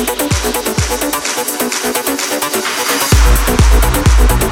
「ハハハハ!」